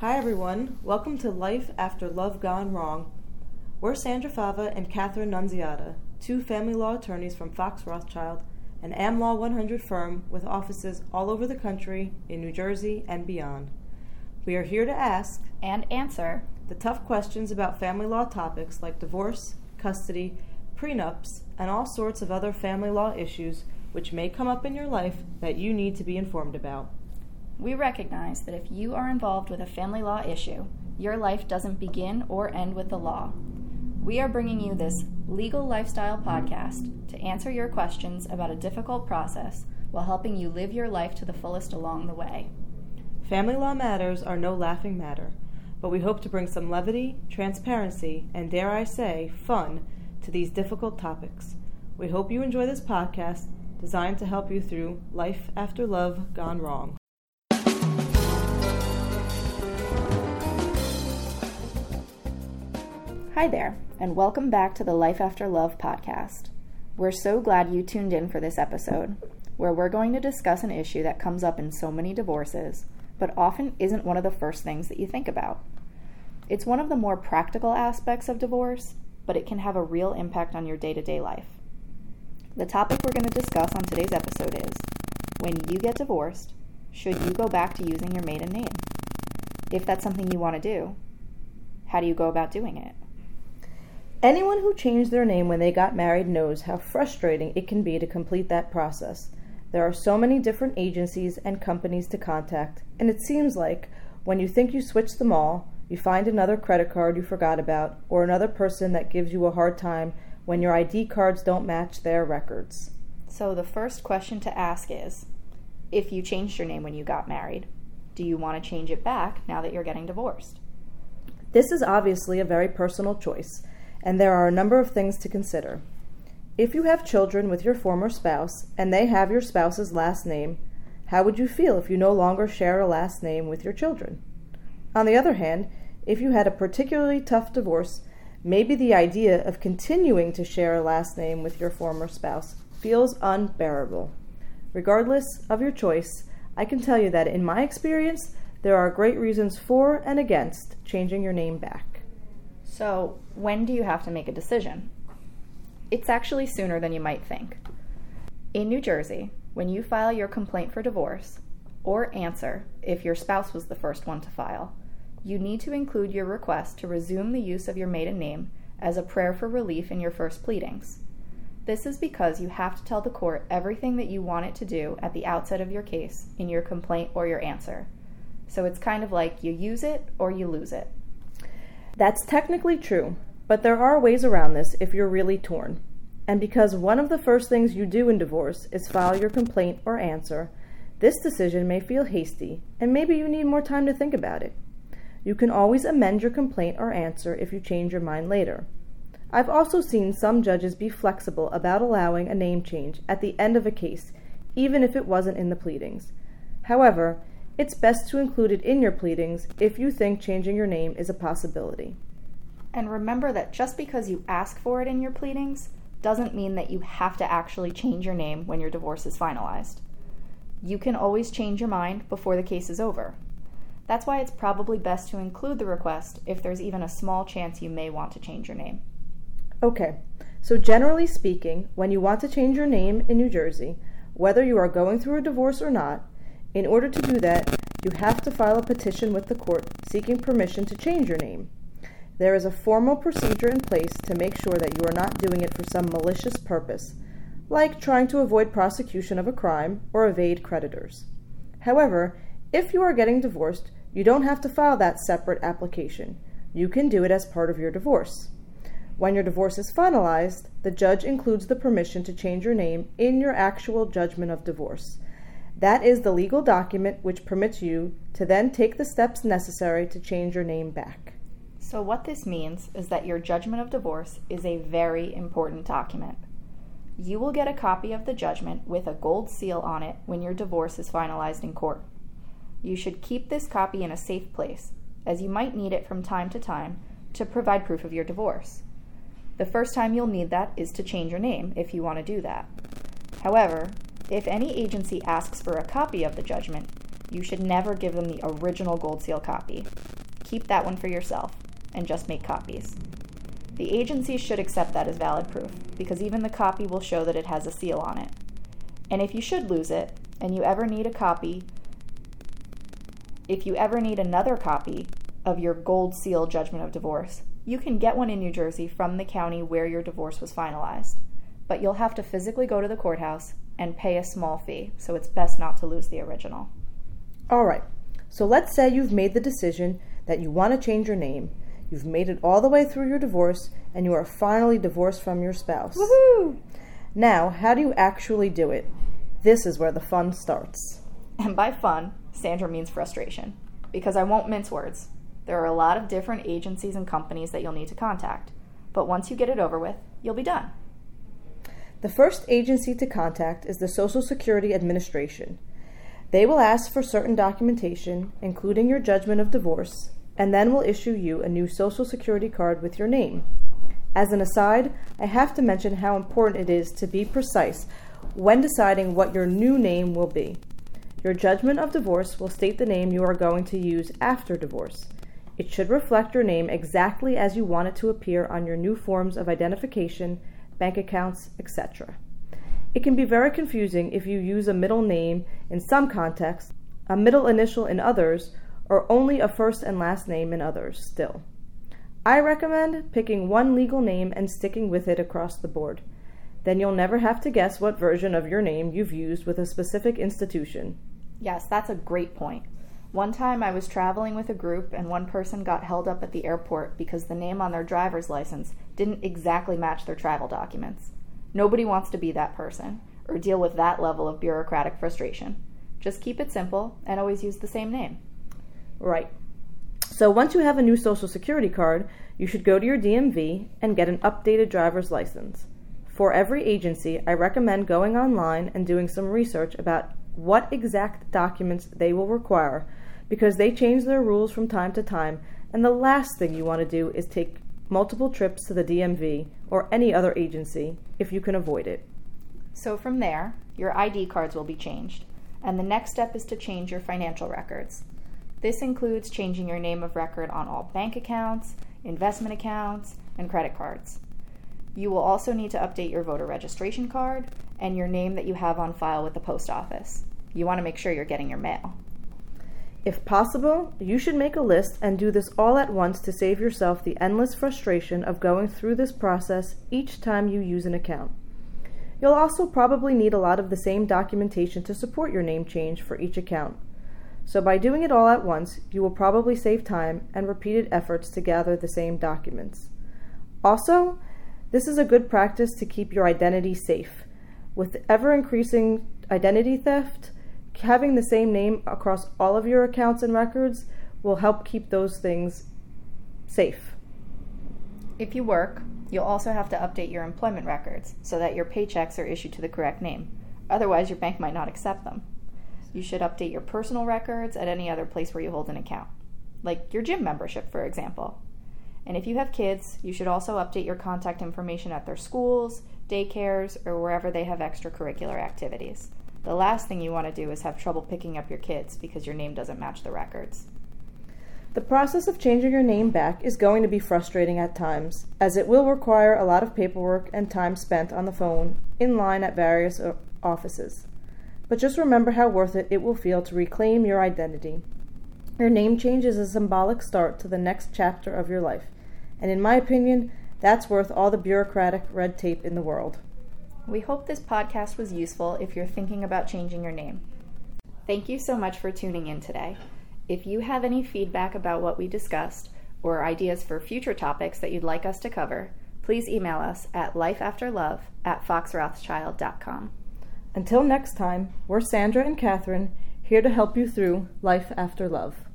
Hi, everyone. Welcome to Life After Love Gone Wrong. We're Sandra Fava and Catherine Nunziata, two family law attorneys from Fox Rothschild, an AmLaw 100 firm with offices all over the country, in New Jersey, and beyond. We are here to ask and answer the tough questions about family law topics like divorce, custody, prenups, and all sorts of other family law issues which may come up in your life that you need to be informed about. We recognize that if you are involved with a family law issue, your life doesn't begin or end with the law. We are bringing you this legal lifestyle podcast to answer your questions about a difficult process while helping you live your life to the fullest along the way. Family law matters are no laughing matter, but we hope to bring some levity, transparency, and dare I say, fun to these difficult topics. We hope you enjoy this podcast designed to help you through life after love gone wrong. Hi there, and welcome back to the Life After Love podcast. We're so glad you tuned in for this episode, where we're going to discuss an issue that comes up in so many divorces, but often isn't one of the first things that you think about. It's one of the more practical aspects of divorce, but it can have a real impact on your day to day life. The topic we're going to discuss on today's episode is when you get divorced, should you go back to using your maiden name? If that's something you want to do, how do you go about doing it? Anyone who changed their name when they got married knows how frustrating it can be to complete that process. There are so many different agencies and companies to contact, and it seems like when you think you switched them all, you find another credit card you forgot about, or another person that gives you a hard time when your ID cards don't match their records. So, the first question to ask is if you changed your name when you got married, do you want to change it back now that you're getting divorced? This is obviously a very personal choice and there are a number of things to consider. If you have children with your former spouse and they have your spouse's last name, how would you feel if you no longer share a last name with your children? On the other hand, if you had a particularly tough divorce, maybe the idea of continuing to share a last name with your former spouse feels unbearable. Regardless of your choice, I can tell you that in my experience, there are great reasons for and against changing your name back. So, when do you have to make a decision? It's actually sooner than you might think. In New Jersey, when you file your complaint for divorce, or answer if your spouse was the first one to file, you need to include your request to resume the use of your maiden name as a prayer for relief in your first pleadings. This is because you have to tell the court everything that you want it to do at the outset of your case in your complaint or your answer. So it's kind of like you use it or you lose it. That's technically true, but there are ways around this if you're really torn. And because one of the first things you do in divorce is file your complaint or answer, this decision may feel hasty, and maybe you need more time to think about it. You can always amend your complaint or answer if you change your mind later. I've also seen some judges be flexible about allowing a name change at the end of a case, even if it wasn't in the pleadings. However, it's best to include it in your pleadings if you think changing your name is a possibility. And remember that just because you ask for it in your pleadings doesn't mean that you have to actually change your name when your divorce is finalized. You can always change your mind before the case is over. That's why it's probably best to include the request if there's even a small chance you may want to change your name. Okay, so generally speaking, when you want to change your name in New Jersey, whether you are going through a divorce or not, in order to do that, you have to file a petition with the court seeking permission to change your name. There is a formal procedure in place to make sure that you are not doing it for some malicious purpose, like trying to avoid prosecution of a crime or evade creditors. However, if you are getting divorced, you don't have to file that separate application. You can do it as part of your divorce. When your divorce is finalized, the judge includes the permission to change your name in your actual judgment of divorce. That is the legal document which permits you to then take the steps necessary to change your name back. So, what this means is that your judgment of divorce is a very important document. You will get a copy of the judgment with a gold seal on it when your divorce is finalized in court. You should keep this copy in a safe place, as you might need it from time to time to provide proof of your divorce. The first time you'll need that is to change your name if you want to do that. However, if any agency asks for a copy of the judgment, you should never give them the original Gold Seal copy. Keep that one for yourself and just make copies. The agency should accept that as valid proof because even the copy will show that it has a seal on it. And if you should lose it and you ever need a copy, if you ever need another copy of your gold seal judgment of divorce, you can get one in New Jersey from the county where your divorce was finalized. But you'll have to physically go to the courthouse and pay a small fee, so it's best not to lose the original. All right, so let's say you've made the decision that you want to change your name. You've made it all the way through your divorce, and you are finally divorced from your spouse. Woohoo! Now, how do you actually do it? This is where the fun starts. And by fun, Sandra means frustration, because I won't mince words. There are a lot of different agencies and companies that you'll need to contact, but once you get it over with, you'll be done. The first agency to contact is the Social Security Administration. They will ask for certain documentation, including your judgment of divorce, and then will issue you a new Social Security card with your name. As an aside, I have to mention how important it is to be precise when deciding what your new name will be. Your judgment of divorce will state the name you are going to use after divorce. It should reflect your name exactly as you want it to appear on your new forms of identification, bank accounts, etc. It can be very confusing if you use a middle name in some contexts, a middle initial in others, or only a first and last name in others still. I recommend picking one legal name and sticking with it across the board. Then you'll never have to guess what version of your name you've used with a specific institution. Yes, that's a great point. One time I was traveling with a group and one person got held up at the airport because the name on their driver's license didn't exactly match their travel documents. Nobody wants to be that person or deal with that level of bureaucratic frustration. Just keep it simple and always use the same name. Right. So once you have a new Social Security card, you should go to your DMV and get an updated driver's license. For every agency, I recommend going online and doing some research about what exact documents they will require because they change their rules from time to time, and the last thing you want to do is take multiple trips to the DMV or any other agency if you can avoid it. So from there, your ID cards will be changed, and the next step is to change your financial records. This includes changing your name of record on all bank accounts, investment accounts, and credit cards. You will also need to update your voter registration card and your name that you have on file with the post office. You want to make sure you're getting your mail. If possible, you should make a list and do this all at once to save yourself the endless frustration of going through this process each time you use an account. You'll also probably need a lot of the same documentation to support your name change for each account. So, by doing it all at once, you will probably save time and repeated efforts to gather the same documents. Also, this is a good practice to keep your identity safe. With ever increasing identity theft, having the same name across all of your accounts and records will help keep those things safe. If you work, you'll also have to update your employment records so that your paychecks are issued to the correct name. Otherwise, your bank might not accept them. You should update your personal records at any other place where you hold an account, like your gym membership, for example. And if you have kids, you should also update your contact information at their schools, daycares, or wherever they have extracurricular activities. The last thing you want to do is have trouble picking up your kids because your name doesn't match the records. The process of changing your name back is going to be frustrating at times, as it will require a lot of paperwork and time spent on the phone in line at various offices. But just remember how worth it it will feel to reclaim your identity. Your name change is a symbolic start to the next chapter of your life, and in my opinion, that's worth all the bureaucratic red tape in the world. We hope this podcast was useful if you're thinking about changing your name. Thank you so much for tuning in today. If you have any feedback about what we discussed or ideas for future topics that you'd like us to cover, please email us at lifeafterlove at foxrothschild.com. Until next time, we're Sandra and Catherine, here to help you through life after love.